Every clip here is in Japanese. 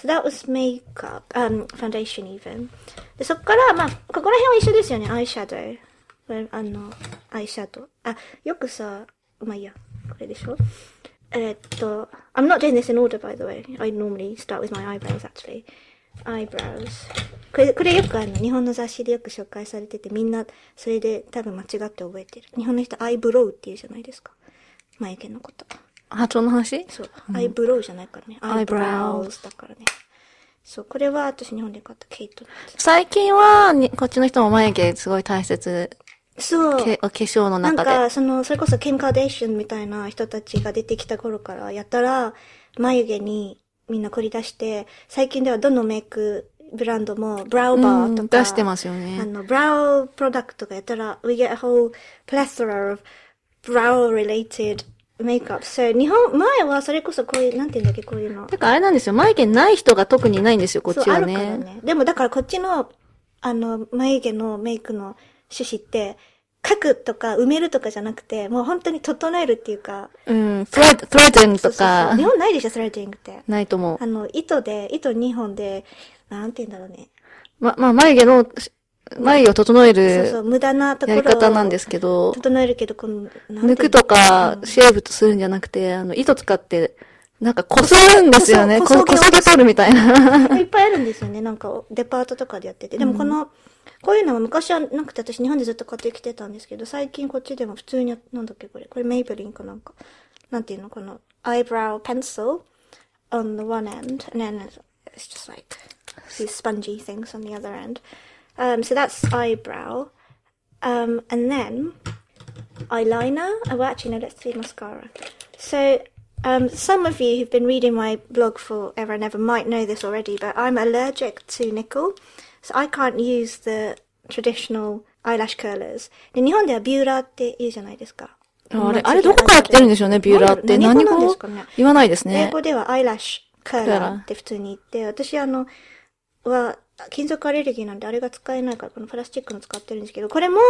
So that was makeup, um, foundation even. で、そっから、まあ、ここら辺は一緒ですよね、アイシャドウ。あの、アイシャドウ。あ、よくさ、まあいいや、これでしょ？えっと、I'm not doing this in order by the way. I normally start with my eyebrows actually. Eyebrows. これ、これよくあの、日本の雑誌でよく紹介されてて、みんな、それで多分間違って覚えてる。日本の人、アイブロウって言うじゃないですか。眉毛のこと。発音の話？そう。アイブロウじゃないからね。アイブラウズだからね。そう、これは私日本で買ったケイトのや最近はに、こっちの人も眉毛すごい大切。つ。そう。けお化粧のなん中で。か、その、それこそケン・カーデーションみたいな人たちが出てきた頃から、やったら、眉毛にみんな凝り出して、最近ではどのメイクブランドも、ブラウバーとか、うん出してますよあね。の、ブラウプロダクトがやったら、we get a whole plethora of brow related makeup. So, 日本、前はそれこそこういう、なんて言うんだっけ、こういうの。てかあれなんですよ。眉毛ない人が特にいないんですよ、こっちはそうあるからね。ね。でもだからこっちの、あの、眉毛のメイクの趣旨って、描くとか埋めるとかじゃなくて、もう本当に整えるっていうか、うん。 thread、threading とそうそうそうか日、本ないでしょ、 threading って。ないと思うあ。の、糸で、糸2本で、なんて言うんだろうね。ま、まあ、眉毛の、眉毛を整える無駄なところをやり方なんですけど、整えるけど、この、抜くとか、シェーブとするんじゃなくて、あの、糸使って、なんか、こするんですよね。こ、こそげ取るみたいな。いっぱいあるんですよね。なんか、デパートとかでやってて。でもこの、こういうのは昔はなくて、私日本でずっと買ってきてたんですけど、最近こっちでも普通にや、なんだっけこれ。これメイブリンかなんか。なんていうのこの、eyebrow pencil on the one end, and then it's just like these spongy things on the other end. Um, so that's eyebrow. Um, and then eyeliner. Oh, well, actually, no, let's do mascara. So, um, some of you who've been reading my blog forever and ever might know this already, but I'm allergic to nickel, so I can't use the traditional eyelash curlers. で日本ではビューラーって言うじゃないですか。あれ、あれどこから来てるんでしょうね、ビューラーって。何何語なんで語すかね言わないです英ね。語ではアイラッシュカーカーラーラーって普通に言って、私あの、は、 金属アレルギーなんであれが使えないから、このプラスチックの使ってるんですけど、これも、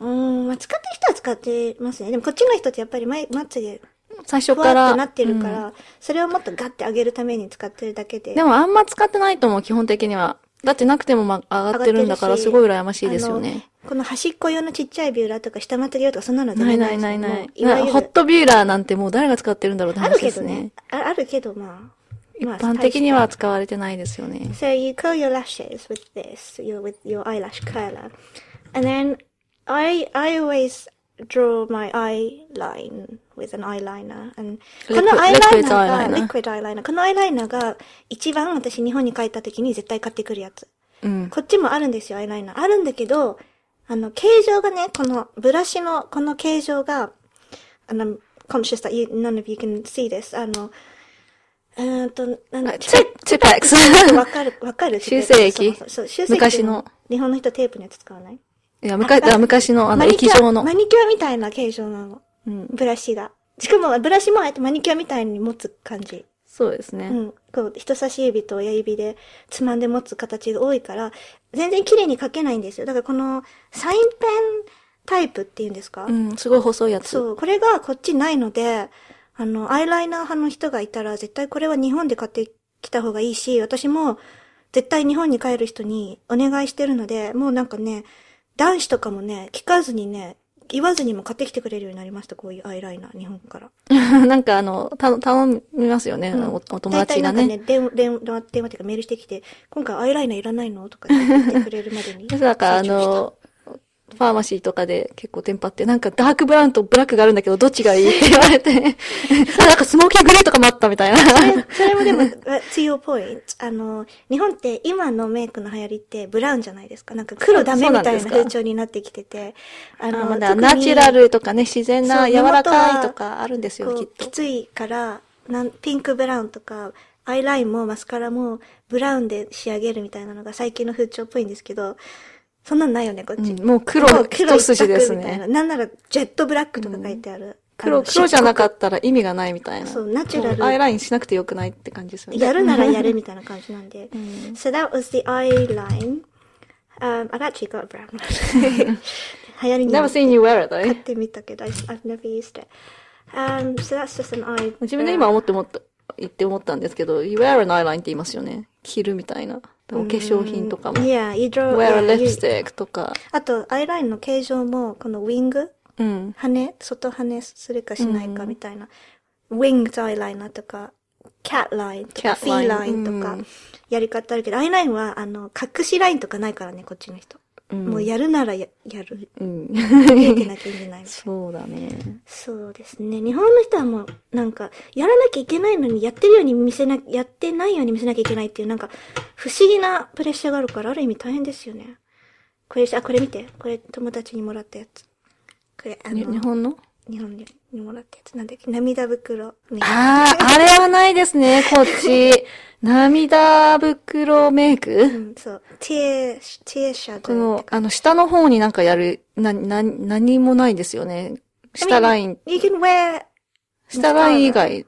うーん、まあ、使ってる人は使ってますね。でもこっちの人ってやっぱりマイマッチで最初から。となってるかうんら、それをもっとガッて上げるために使ってるだけで。でもあんま使ってないと思う、基本的には。だってなくてもまあ上がってるんだから、すごい羨ましいですよね。この端っこ用のちっちゃいビューラーとか下まつげ用とかそんなの全ない然ないないないですよもう。いわゆるホットビューラーなんてもう誰が使ってるんだろうってある話ですけどねね。。ああるけど、まあ。一まあ般的には使われてないですよね。So you curl your lashes with this, your with your eyelash curler, and then I I always draw my eyeline with an eyeliner, and この Liquid- アイライナーが eyeliner liquid eyeliner このアイライナーが一番私日本に帰った時に絶対買ってくるやつ。うん。こっちもあるんですよ、アイライナー。あるんだけど、あの、形状がね、このブラシのこの形状が、あの、conscious that you, none of you can see this. あの、うーんと、なんだ、チチペック スわかる、わかる。修正液そう修正液。昔の。日本の人テープのやつ使わない？いや、昔、あ昔のあの、液状のマ。ニキュアみたいな形状なの。うん。ブラシが。しかも、ブラシもあえてマニキュアみたいに持つ感じ。そうですね。うん。こう、人差し指と親指でつまんで持つ形が多いから、全然綺麗に描けないんですよ。だからこの、サインペンタイプっていうんですか、うん、すごい細いやつ。そう、これがこっちないので、あの、アイライナー派の人がいたら、絶対これは日本で買ってきた方がいいし、私も絶対日本に帰る人にお願いしてるので、もうなんかね、男子とかもね、聞かずにね、言わずにも買ってきてくれるようになりました、こういうアイライナー、日本から。なんかあの、た、頼みますよね、おお友達がね。大体なんかね、電話、電話、電話っていうかメールしてきて、今回アイライナーいらないの？とか言ってくれるまでに。だからあの、ファーマシーとかで結構テンパって、なんかダークブラウンとブラックがあるんだけど、どっちがいい？って言われて、なんかスモーキーグレーとかもあったみたいな。それもでも、uh, to your point. あの、日本って今のメイクの流行りってブラウンじゃないですか。なんか黒ダメみたいな風潮になってきてて。ああの、まだナチュラルとかね、自然な柔らかいとかあるんですよ、きっとき。ついからなん、ピンクブラウンとか、アイラインもマスカラもブラウンで仕上げるみたいなのが最近の風潮っぽいんですけど、そんなんないよね、こっち。うんもう黒もう黒一筋ですねななんなら、ジェットブラックとか書いてある。黒、あの黒じゃなかったら意味がないみたいな。そうナチュラルアイラインしなくてよくないって感じですよね。やるならやるみたいな感じなんで。so that was the eyeline. Um, I've actually got a brown one. 流行りに Never seen you wear it 買っ though. てみたけど、I've never used it. Um, so that's just an eye. 自分で今思って思った。言って思ったんですけど、you wear an eyeline って言いますよね。着るみたいな。お化粧品とかも。Yeah, you draw, wear a lipstick とか。あと、アイラインの形状も、このウィングうん。羽？外羽？するかしないかみたいな。winged eyeliner とか、cat line とか、cat line fee line とかうん、やり方あるけど、アイラインは、あの、隠しラインとかないからね、こっちの人。うんもうやるならややる。うん。見えてなきゃいけない。そうだね。そうですね。日本の人はもう、なんか、やらなきゃいけないのに、やってるように見せな、やってないように見せなきゃいけないっていう、なんか、不思議なプレッシャーがあるから、ある意味大変ですよね。これ、あ、これ見て。これ、友達にもらったやつ。これ、あにの、日本の？日本にもらったやつ。なんだっけ？涙袋。ねああ、あれはないですね、こっち。涙袋メイうクん、そう。ティエ、ティエシャドウこの、あの、下の方になんかやる、な、な、何もないですよね。下ライン、You can wear, 下ライン以外、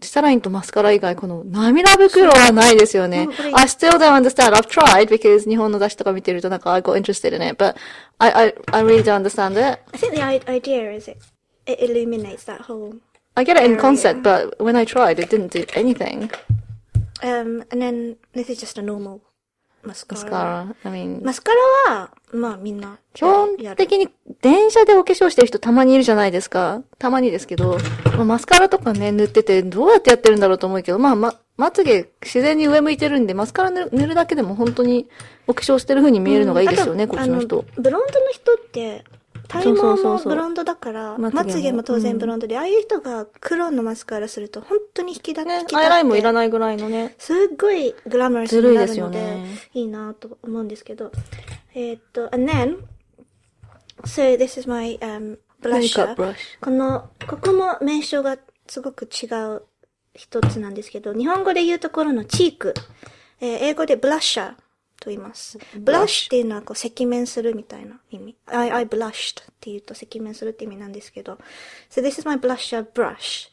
下ラインとマスカラ以外、この涙袋はないですよね。I still don't understand. I've tried because 日本の雑誌とか見てるとなんか I got interested in it, but I, I, I really don't understand it. I think the i- idea is it, it illuminates that whole, I get it in concept, but when I tried, it didn't do anything. Um, and then this is just a normal mascara. Mascara. I mean, マスカラは、まあみんな基本。的に電車でお化粧してる人たまにいるじゃないですか。たまにですけど、まあマスカラとかね、塗っててどうやってやってるんだろうと思うけど、まあ、ま、まつげ自然に上向いてるんで、マスカラ塗るだけでも本当にお化粧してる風に見えるのがいいですよね、あとこっちの人。あブロンドの人って、体毛もブロンドだから、まつげも。当然ブロンドで、ああいう人が黒のマスカラすると本当に引き立ねアイラインもいらないぐらいのね。すっごいグラマラスになずるいですよるので、ね。いいなと思うんですけど。えーっと、and then, so this is my, um, blusher. この、ここも名称がすごく違う一つなんですけど、日本語で言うところのチーク、えー英語でブラッシャーと言います。ブラッシュっていうのはこう赤面するみたいな意味。I, I blushed って言うと赤面するって意味なんですけど。So this is my blusher brush.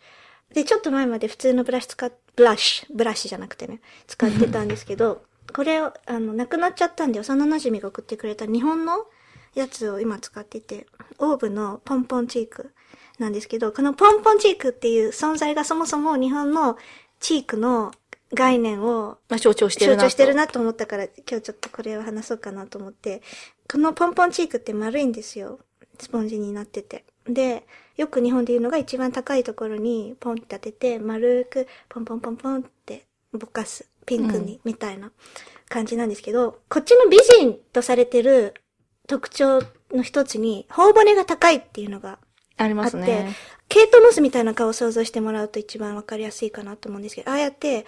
で、ちょっと前まで普通のブラシ使っ、ブラシ、ブラシじゃなくてね、使ってたんですけど、これを、あの、なくなっちゃったんで、幼馴染が送ってくれた日本のやつを今使ってて、オーブのポンポンチークなんですけど、このポンポンチークっていう存在がそもそも日本のチークの概念をまあ、象徴してるなと。象徴してるなと思ったから、今日ちょっとこれを話そうかなと思って、このポンポンチークって丸いんですよ。スポンジになってて。で、よく日本で言うのが一番高いところにポンって当てて、丸くポンポンポンポンってぼかす。ピンクに、みたいな感じなんですけど、こっちの美人とされてる特徴の一つに、頬骨が高いっていうのがありまあって、すね。ケイト・モスみたいな顔を想像してもらうと一番わかりやすいかなと思うんですけど、ああやって、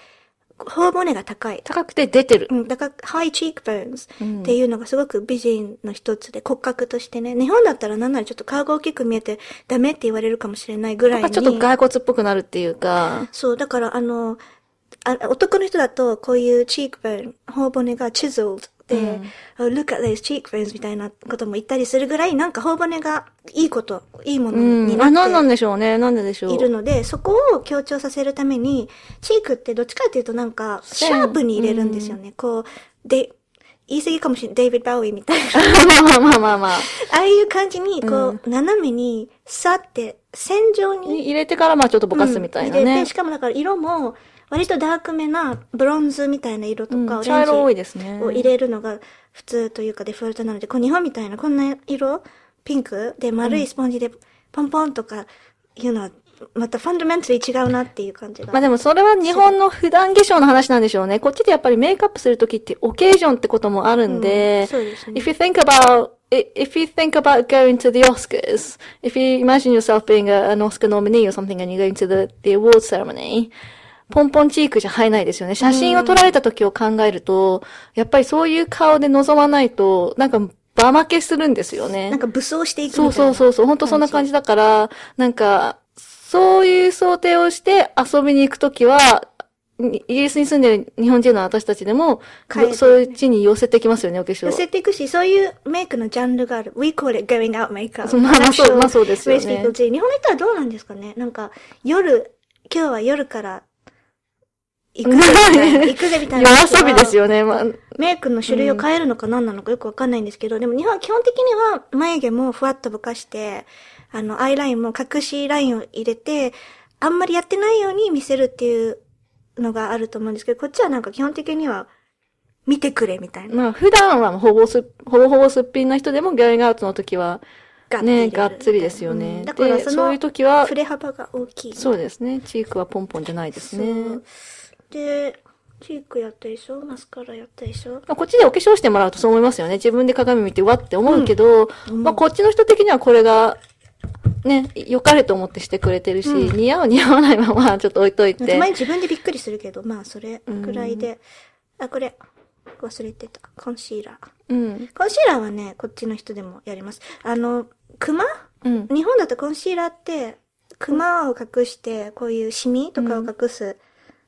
頬骨が高い。高くて出てる。うん、だから、ハイチークボーンズうんっていうのがすごく美人の一つで、骨格としてね、日本だったらなんならちょっと顔が大きく見えてダメって言われるかもしれないぐらいに。ちょっと骸骨っぽくなるっていうか、そう、だからあの、あ男の人だとこういうチークボーン、頬骨が chiseled で、oh, look at those cheekbones みたいなことも言ったりするぐらい、なんか頬骨がいいこと、いいものうん。あ、になってなんなんでしょうね。なんででしょう。いるので、そこを強調させるために、チークってどっちかっていうとなんか、シャープに入れるんですよね。こう、で、言い過ぎかもしれない。デイビッド・バウイみたいな。まあまあまあまあ。ああいう感じに、こう、斜めに、さって、線状に入れてからまあちょっとぼかすみたいなねうん入れて、し。かもだから色も、割とダークめな、ブロンズみたいな色とか、うんオレンジ茶色多いですねを入れるのが普通というかデフォルトなので、こう日本みたいなこんな色、ピンクで丸いスポンジでポンポンとかいうのは、またファンダメンタリー違うなっていう感じが。まあでもそれは日本の普段化粧の話なんでしょうね。こっちでやっぱりメイクアップするときってオケージョンってこともあるんで、うんそうですね if you think about, if you think about going to the Oscars, if you imagine yourself being a, an Oscar nominee or something and you're going to the, the awards ceremony, ポンポンチークじゃ入らないですよね。写真を撮られた時を考えると、やっぱりそういう顔で臨まないと、なんか、場負けするんですよね。なんか武装していくみたそいうな。そうそうそう、本当そんな感じだから、なんか、そういう想定をして遊びに行くときは、にイギリスに住んでる日本人の私たちでも、変えてそういう地に寄せてきますよね、お化粧。寄せていくし、そういうメイクのジャンルがある。We call it going out makeup. そうまあまあそうまあそうですよね日本の人はどうなんですかねなんか、夜、今日は夜から、行くぜみたいな、行くぜみたいな。夜遊びです。よね、まあ。メイクの種類を変えるのか何なのかよくわかんないんですけど、でも日本、基本的には眉毛もふわっとぼかして、あの、アイラインも隠しラインを入れて、あんまりやってないように見せるっていうのがあると思うんですけど、こっちはなんか基本的には、見てくれみたいな。まあ、普段はほぼす、ほぼほぼすっぴんな人でも、ギョーイングアウトの時は、ね、がっつりですよね。うんだからでそのそういう時は振、れ幅が大きい。そうですね。チークはポンポンじゃないですね。で、チークやったでしょ？マスカラやったでしょ？まあこっちでお化粧してもらうとそう思いますよね。自分で鏡見てわって思うけど、うんまあこっちの人的にはこれが、ね、良かれと思ってしてくれてるし、うん似合う似合わないままちょっと置いといて。たまに自分でびっくりするけど、まあそれくらいで。あ、これ、忘れてた。コンシーラー。うん。コンシーラーはね、こっちの人でもやります。あの、クマ？うん。日本だとコンシーラーって、クマを隠して、こういうシミとかを隠す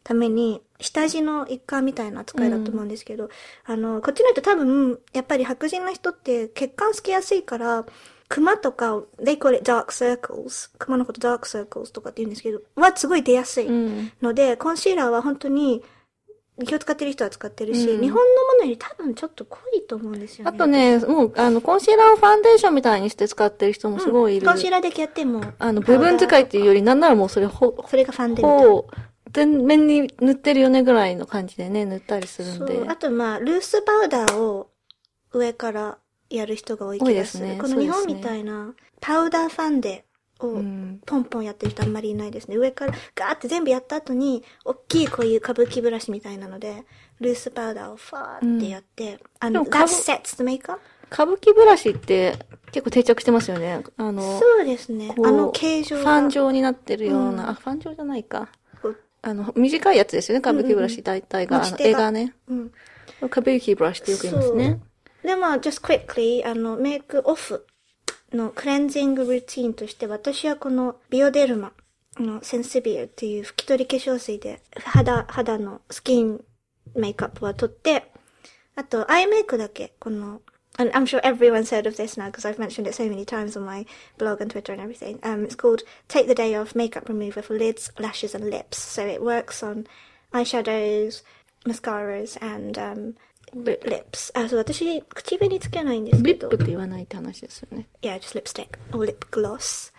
ために、下地の一環みたいな扱いだと思うんですけど、あの、こっちの人多分、やっぱり白人の人って血管透けやすいから、クマとかを、they call it dark circles。クマのこと dark circles とかって言うんですけど、はすごい出やすい。うん。ので、コンシーラーは本当に、気を使ってる人は使ってるし、うん日本のものより多分ちょっと濃いと思うんですよね。あとね、もう、あの、コンシーラーをファンデーションみたいにして使ってる人もすごいいる。コンシーラーだけやっても、あの、部分使いっていうより、なんならもうそれほ、それがファンデみたいな。全面に塗ってるよねぐらいの感じでね、塗ったりするんで。あとまあ、ルースパウダーを上からやる人が多い気がする。すねこの日本みたいな、パウダーファンデをうん。ポンポンやってる人あんまりいないですね。上からガーって全部やった後に、大きいこういう歌舞伎ブラシみたいなので、ルースパウダーをファーってやって、あの、でも that 歌舞 sets the makeup? 歌舞伎ブラシって結構定着してますよね。あの、そうですね。あの形状フが。ァン状になってるような、うんあ、ファン状じゃないか。あの、短いやつですよね、歌舞伎ブラシ大体が。絵がね。うん。歌舞伎ブラシってよく言いますね。で、まあ、just quickly、あの、メイクオフのクレンジングルーティーンとして、私はこのビオデルマのセンシビアっていう拭き取り化粧水で肌、肌のスキンメイクアップは取って、あと、アイメイクだけ、この、and I'm sure everyone's heard of this now because I've mentioned it so many times on my blog and Twitter and everything. Um, it's called Take the Day Off Makeup Remover for Lids, Lashes and Lips. So it works on eyeshadows, mascaras and um, lips. あ、そう、私、口紅つけないんですけどリップ。って言わないって話ですよね。 Yeah, just lipstick or lip gloss.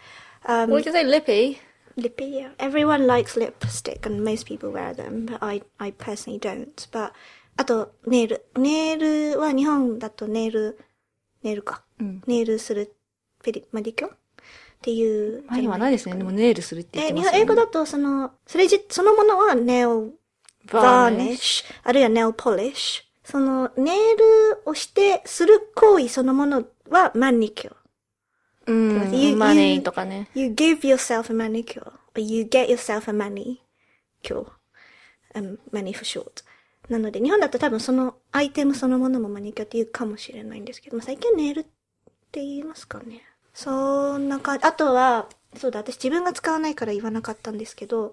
Um, What did you say, lippy? lippy, yeah. Everyone likes lipstick and most people wear them, but I, I personally don't. But, あと、ネイル。ネイルは日本だとネイル、ネイルか。うん。ネイルする、ペリ、マディキョっていう。まあ今ないですね。でもネイルするって言っえ、てますよ、ね。日本英語だとその、それじ、そのものはネイル、バーニッシュ、あるいはネイルポリッシュ。その、ネイルをして、する行為そのものはマニキュア。うん。You- マネーとかね。You give yourself a manicure, or you get yourself a manicure. Um, mani for short. なので、日本だと多分そのアイテムそのものもマニキュアって言うかもしれないんですけど、まあ最近はネイルって言いますかね。そんな感じ。あとは、そうだ、私自分が使わないから言わなかったんですけど、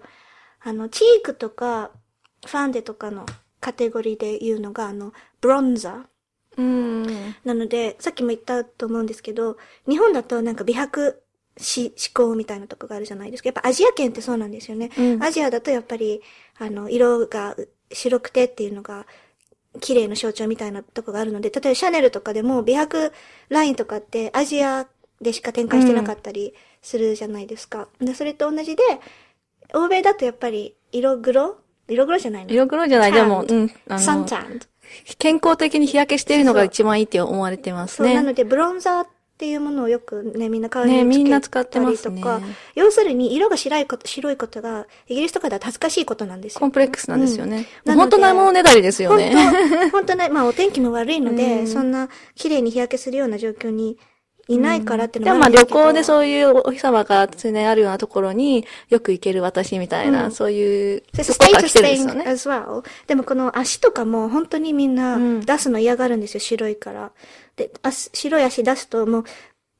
あの、チークとか、ファンデとかのカテゴリーで言うのが、あの、ブロンザー。うん。なので、さっきも言ったと思うんですけど、日本だとなんか美白し思考みたいなとこがあるじゃないですか。やっぱアジア圏ってそうなんですよね。うんアジアだとやっぱり、あの、色が白くてっていうのが、綺麗の象徴みたいなとこがあるので、例えばシャネルとかでも美白ラインとかってアジアでしか展開してなかったりするじゃないですか。で、それと同じで、欧米だとやっぱり色黒？色黒じゃないの？色黒じゃない、でも、うん。あの、サンタン健康的に日焼けしているのが一番いいって思われてますそう、なね。ので、ブロンザーっていうものをよくね、みんな顔につけねみんなた使ってますねりとか、要するに色が白いこと、白いことが、イギリスとかだと恥ずかしいことなんですよ。コンプレックスなんですよね。うん本当ないものねだりですよ本ね。当、本当ね、まあお天気も悪いので、うんそんな綺麗に日焼けするような状況にいないからっていうでもまあ旅行でそういうお日様が常にあるようなところによく行ける私みたいな、うんそういうそところから来てるんですね。well. でもこの足とかも本当にみんなうん出すの嫌がるんですよ、白いから。で、足白い足出すともう、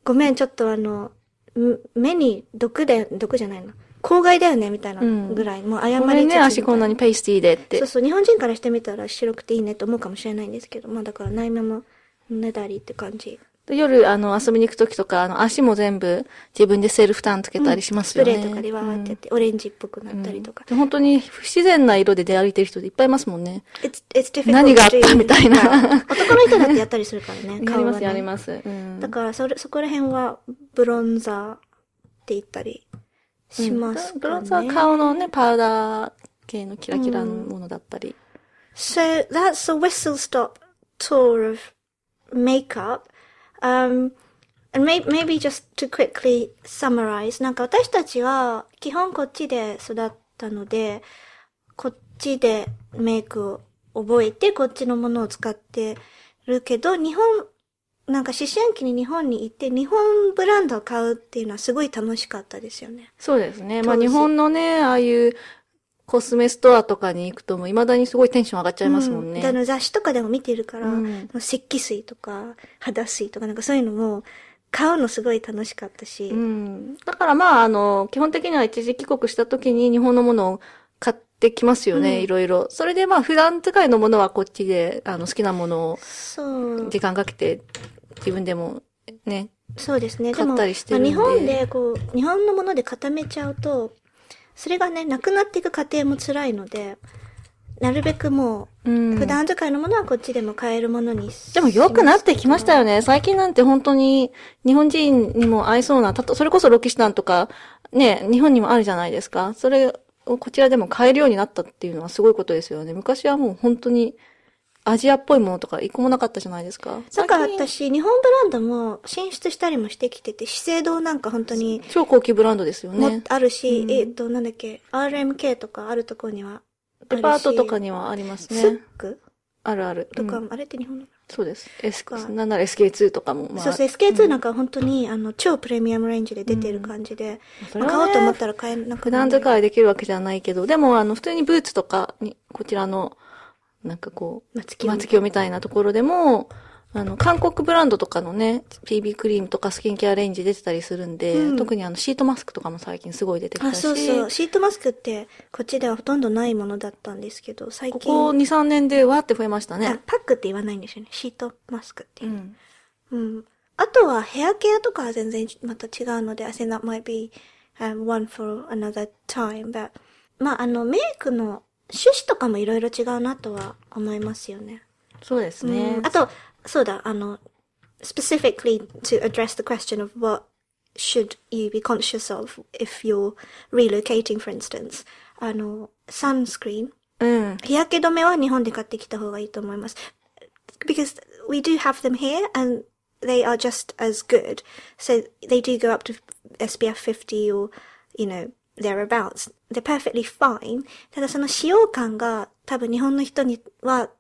ごめん、ちょっとあの、ん目に毒で、毒じゃないの。公害だよね、みたいなぐらい、もう謝りつつね、足こんなにペースティーでってそう。そう、日本人からしてみたら白くていいねと思うかもしれないんですけど、まあだから内面もねだりって感じ。で夜、あの、遊びに行くときとか、あの、足も全部自分でセルフターンつけたりしますスプよね。レーとかでわーってやって、オレンジっぽくなったりとか。で本当に不自然な色で出歩いてる人いっぱいいますもんね。It's, it's 何があった？みたいなはい男の人だってやったりするからね、やり顔はねます、やります。うん。だから、それ、そこら辺は、ブロンザーって言ったりしますかね。ブロンズは顔のね、パウダー系のキラキラのものだったり。So that's a whistle stop tour of makeup. Um, and may, maybe just to quickly summarize. なんか私たちは基本こっちで育ったので、こっちでメイクを覚えてこっちのものを使ってるけど、日本、なんか思春期に日本に行って日本ブランドを買うっていうのはすごい楽しかったですよね。そうですね。まあ日本のね、ああいうコスメストアとかに行くともう未だにすごいテンション上がっちゃいますもんね。うんであの雑誌とかでも見てるから、うん石器水とか肌水とかなんかそういうのも買うのすごい楽しかったし、うん。だからまあ、あの、基本的には一時帰国した時に日本のものを買ってきますよね、うんいろいろ。それでまあ、普段使いのものはこっちで、あの、好きなものをそう時間かけて、自分でも、ね。そうですね買ったりしてるんでまあ、日本でこう日本のもので固めちゃうとそれがねなくなっていく過程も辛いのでなるべくもう。うん普段使いのものはこっちでも買えるものにしでも良くなってきましたよねね。最近なんて本当に日本人にも合いそうな、たと、それこそロキシタンとか、ね、日本にもあるじゃないですか。それをこちらでも買えるようになったっていうのはすごいことですよね。昔はもう本当にアジアっぽいものとか一個もなかったじゃないですか。だから私日本ブランドも進出したりもしてきてて資生堂なんか本当に超高級ブランドですよもね。あるし、うんえっと、なんだっけ、RMK とかあるところには。デパートとかにはありますスッね。ク？あるある。とか、うんあれって日本の、そうです。S か、なんなら SK2 とかも、まあ。そうそう、SK2 なんか本当に、あの、超プレミアムレンジで出てる感じで、まあそれはね買おうと思ったら買えなく普なる段使いできるわけじゃないけど、でもあの、普通にブーツとかに、こちらの、なんかこう、松木みたいなところでも、あの、韓国ブランドとかのね、PB クリームとかスキンケアレンジ出てたりするんで、うん特にあの、シートマスクとかも最近すごい出てきたあ、し、そうそう。シートマスクって、こっちではほとんどないものだったんですけど、最近。ここ2、3年でわーって増えましたあね。パックって言わないんですよね。シートマスクっていう。うん。うん。あとはヘアケアとかは全然また違うので、I think that might be、um, one for another time. But, まあ、あの、メイクの趣旨とかもいろいろ違うなとは思いますよね。そうですね。うんあと、そうだ、あの、specifically to address the question of what should you be conscious of if you're relocating, for instance. あの、sunscreen。うん。日焼け止めは日本で買ってきた方がいいと思います。Because we do have them here and they are just as good. So they do go up to SPF 50 or, you know, thereabouts. They're perfectly fine. ただその使用感が多分日本の人には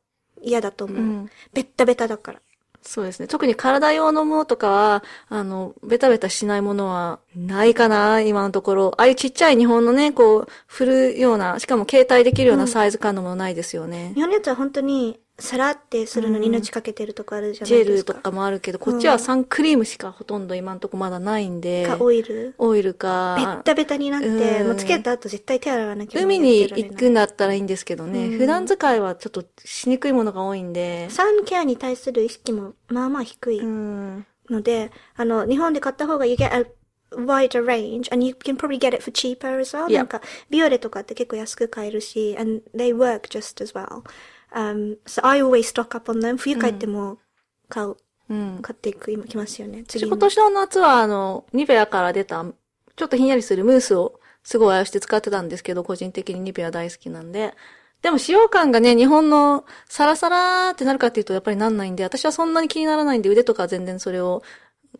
嫌だと思う。うんベッタベタだから。そうですね。特に体用のものとかは、あの、ベタベタしないものはないかな、今のところ。ああいうちっちゃい日本のね、こう、振るような、しかも携帯できるようなサイズ感のものないですよね。日本のやつは本当にさらってするのに命かけてるとこあるじゃなジェいですか。ルとかもあるけど、こっちはサンクリームしかほとんど今のところまだないんで。かオイル。オイルベッか。タベタになって、うんもうつけた後絶対手洗わなきゃ海に行くんだったらいいんですけどね。うん普段使いはちょっとしにくいものが多いんで。サンケアに対する意識もまあまあ低いうん。ので、あの、日本で買った方が you get a wider range and you can probably get it for cheaper as well. Yeah. なんか、ビオレとかって結構安く買えるし、and they work just as well. Um, so I always stock up on them. 冬帰っても買う、うん。買っていく、今来ますよね。次の今年の夏は、あの、ニベアから出た、ちょっとひんやりするムースをすごい愛して使ってたんですけど、個人的にニベア大好きなんで。でも使用感がね、日本のサラサラーってなるかっていうとやっぱりなんないんで、私はそんなに気にならないんで腕とかは全然それを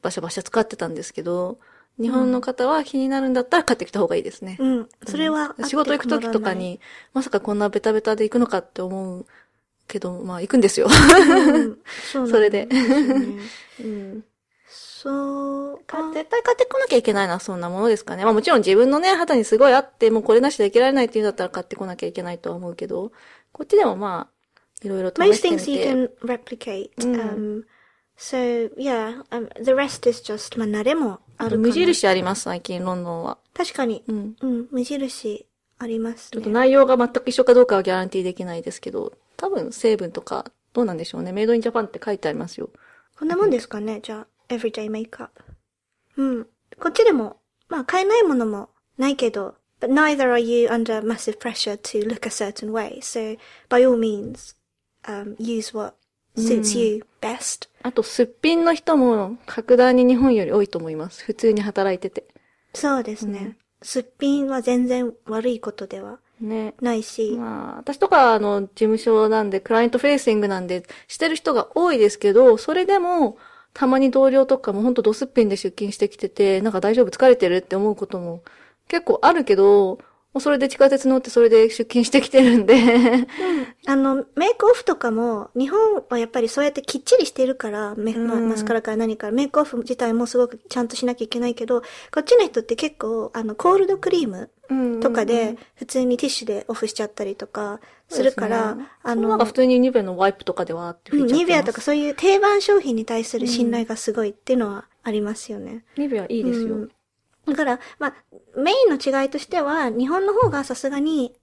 バシャバシャ使ってたんですけど、日本の方は気になるんだったら買ってきた方がいいですね。うん。それは仕事行く時とかに、まさかこんなベタベタで行くのかって思うけど、まあ行くんですよ。うんそ それでうんそう。か絶対買ってこなきゃいけないのはそんなものですかね。まあもちろん自分のね、肌にすごいあって、もうこれなしで生きられないっていうんだったら買ってこなきゃいけないとは思うけど、こっちでもまあ、いろいろ試 Most things you て。can replicate. Mm. Um, so, yeah, um, the rest is just, まあ、慣れもある。無印あります、最近、ロンドンは。確かに。うん。うん、無印ありますちょっとね。内容が全く一緒かどうかはギャランティーできないですけど、多分成分とか、どうなんでしょうね。メイドインジャパンって書いてありますよ。こんなもんですかね、じゃあ、everyday makeup。うん。こっちでも、まあ、買えないものもないけど、but neither are you under massive pressure to look a certain way. So, by all means, um, use what suits you best. あと、すっぴんの人も格段に日本より多いと思います。普通に働いてて。そうですね。すっぴんは全然悪いことではね。ないし。まあ、私とか、あの、事務所なんで、クライアントフェイシングなんで、してる人が多いですけど、それでも、たまに同僚とかもほんとドスッピンで出勤してきてて、なんか大丈夫疲れてるって思うことも結構あるけど、もうそれで地下鉄乗ってそれで出勤してきてるんで。あの、メイクオフとかも、日本はやっぱりそうやってきっちりしてるから、メまあうん。マスカラから何か。ら、メイクオフ自体もすごくちゃんとしなきゃいけないけど、こっちの人って結構、あの、コールドクリームとかで、普通にティッシュでオフしちゃったりとかするから、あなんのか普、通にニベのワイプとかではってうん拭いちゃってます。ニベアとかそういう定番商品に対する信頼がすごいっていうのはありますよね。ニベアいいですよ。うんだから、まあ、メインの違いとしては、日本の方がさすがに、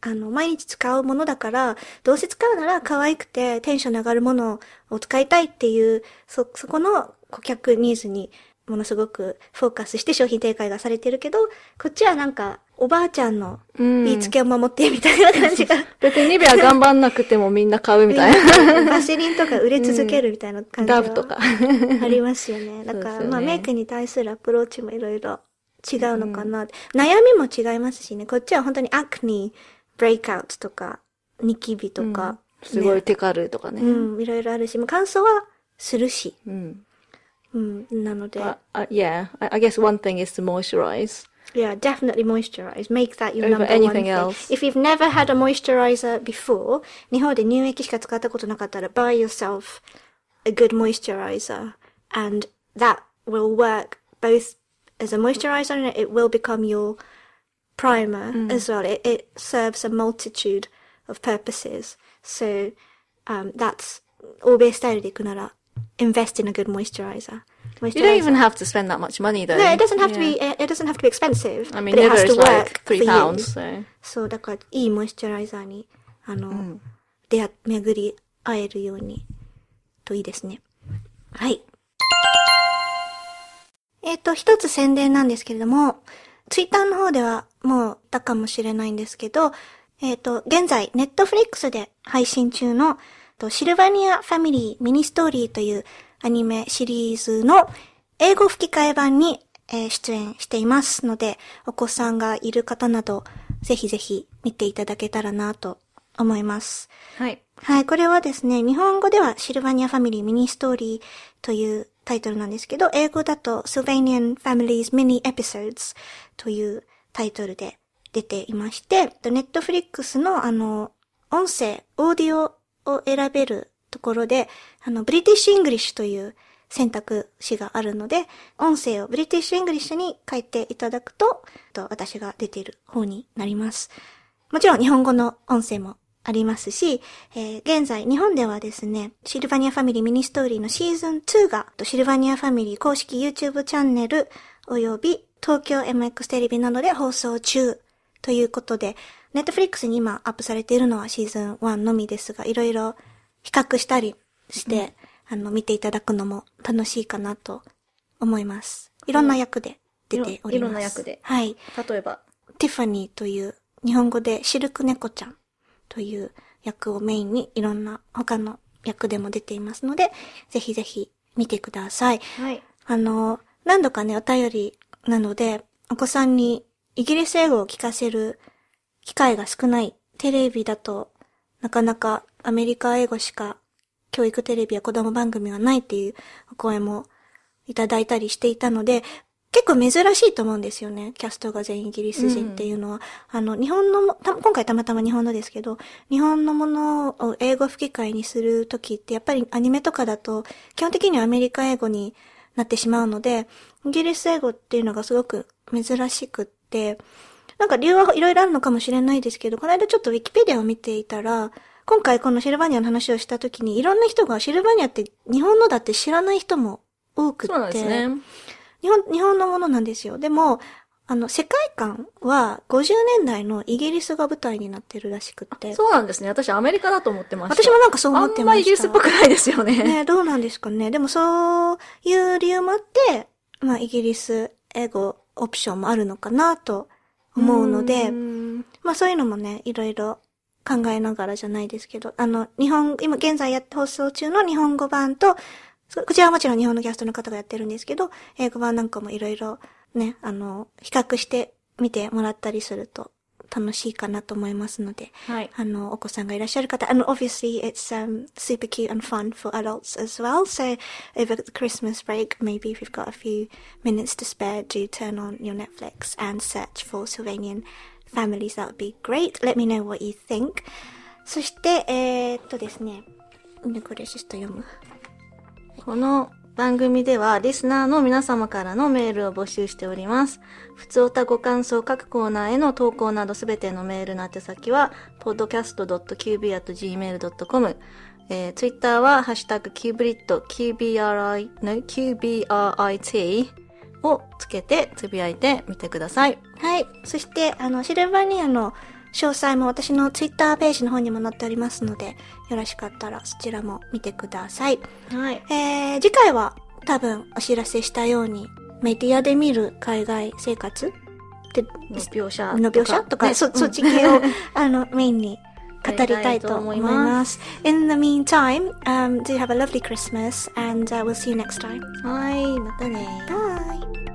あの、毎日使うものだから、どうせ使うなら可愛くてテンション上がるものを使いたいっていう、そ、そこの顧客ニーズにものすごくフォーカスして商品展開がされてるけど、こっちはなんか、おばあちゃんのうん言いつけを守ってみたいな感じが、別にニベア頑張んなくてもみんな買うみたいな。バセリンとか売れ続けるみたいな感じはダブとか。ありますよね。だから、ねまあメイクに対するアプローチもいろいろ違うのかな、悩みも違いますしね。こっちは本当にアクニー、ブレイクアウトとか、ニキビとか、すごいテカるとかね。うん、いろいろあるし、もう乾燥はするし、うん。うん、なので、Uh, uh, yeah, I, guess one thing is to moisturize. yeah, definitely moisturize. Make that your number one anything thing. else. If you've never had a moisturizer before, 日本で乳液しか使ったことなかったら、buy yourself a good moisturizer. And that will work both as a moisturizer and it will become your primer as well. It, it serves a multitude of purposes. So, um, that's 欧米スタイルで行くなら invest in a good moisturizer. You don't even have to spend that much money though. No, it doesn't have to Yeah. be. It doesn't have to be expensive. I mean, but it Nivea has is to work like for three you. pounds, so. そう、だから、いいモイスチャライザーに、あの、出会、巡り会えるように、といいですね。はい。 えっ、と、一つ宣伝なんですけれども、ツイッターの方ではもう言ったかもしれないんですけど、えっ、と、現在、ネットフリックスで配信中の、シルバニアファミリーミニストーリーというアニメシリーズの英語吹き替え版に、え出演していますので、お子さんがいる方など、ぜひぜひ見ていただけたらなと思います。はい。はい、これはですね、日本語ではシルバニアファミリーミニストーリーというタイトルなんですけど、英語だと Sylvanian Families Mini Episodes というタイトルで出ていまして、ネットフリックスのあの、音声、オーディオを選べるところで、あの、 British English という選択肢があるので、音声を British English に変えていただくと、と私が出ている方になります。もちろん日本語の音声もありますし、えー現在日本ではですね、シルバニアファミリーミニストーリーのシーズン2が、シルバニアファミリー公式 YouTube チャンネル及び東京 MX テレビなどで放送中ということで、ネットフリックスに今アップされているのはシーズン1のみですが、いろいろ比較したりして、あの、見ていただくのも楽しいかなと思います。いろんな役で出ております。いろいろんな役ではい。例えば。ティファニーという日本語でシルク猫ちゃんという役をメインにいろんな他の役でも出ていますので、ぜひぜひ見てください。はい。あの、何度かね、お便りなので、お子さんにイギリス英語を聞かせる機会が少ない。テレビだとなかなかアメリカ英語しか教育テレビや子供番組がないっていうお声もいただいたりしていたので、結構珍しいと思うんですよね。キャストが全員イギリス人っていうのは。あの、日本のも、た今回たまたま日本のですけど、日本のものを英語吹き替えにするときって、やっぱりアニメとかだと、基本的にはアメリカ英語になってしまうので、イギリス英語っていうのがすごく珍しくって、なんか理由はいろいろあるのかもしれないですけど、この間ちょっとウィキペディアを見ていたら、今回このシルバニアの話をしたときに、いろんな人がシルバニアって日本のだって知らない人も多くって、そうなんですね。日本、日本のものなんですよ。でも、あの、世界観は50年代のイギリスが舞台になってるらしくって。そうなんですね。私アメリカだと思ってました。私もなんかそう思ってました。あんまイギリスっぽくないですよね。ね、どうなんですかね。でもそういう理由もあって、まあイギリス英語オプションもあるのかなと思うので、んまあそういうのもね、いろいろ考えながらじゃないですけど、あの、日本、今現在やって放送中の日本語版と、そこちらはもちろん日本のキャストの方がやってるんですけど、英語版なんかもいろいろね、あの、比較してみてもらったりすると楽しいかなと思いますので、はい。あの、お子さんがいらっしゃる方、and obviously it's um, super cute and fun for adults as well. So over the Christmas break, maybe if you've got a few minutes to spare, do turn on your Netflix and search for Sylvanian families. That would be great. Let me know what you think. そして、えー、っとですね、ねこれちょっと読む。この番組ではリスナーの皆様からのメールを募集しております。普通おたご感想各コーナーへの投稿などすべてのメールの宛先は podcast.qb.gmail.com えー、ツイッターはハッシュタグキューブリット QBRI の QBRIT をつけてつぶやいてみてください。はい。そして、あの、シルバニアの詳細も私のツイッターページの方にも載っておりますので、よろしかったらそちらも見てください。はい。えー、次回は多分お知らせしたように、メディアで見る海外生活？での描写の描写とか、ねそ、そっち系を、あの、メインに語りたいと思います。In the meantime, um, do have a lovely Christmas and、uh, we'll see you next time. はい、またね Bye!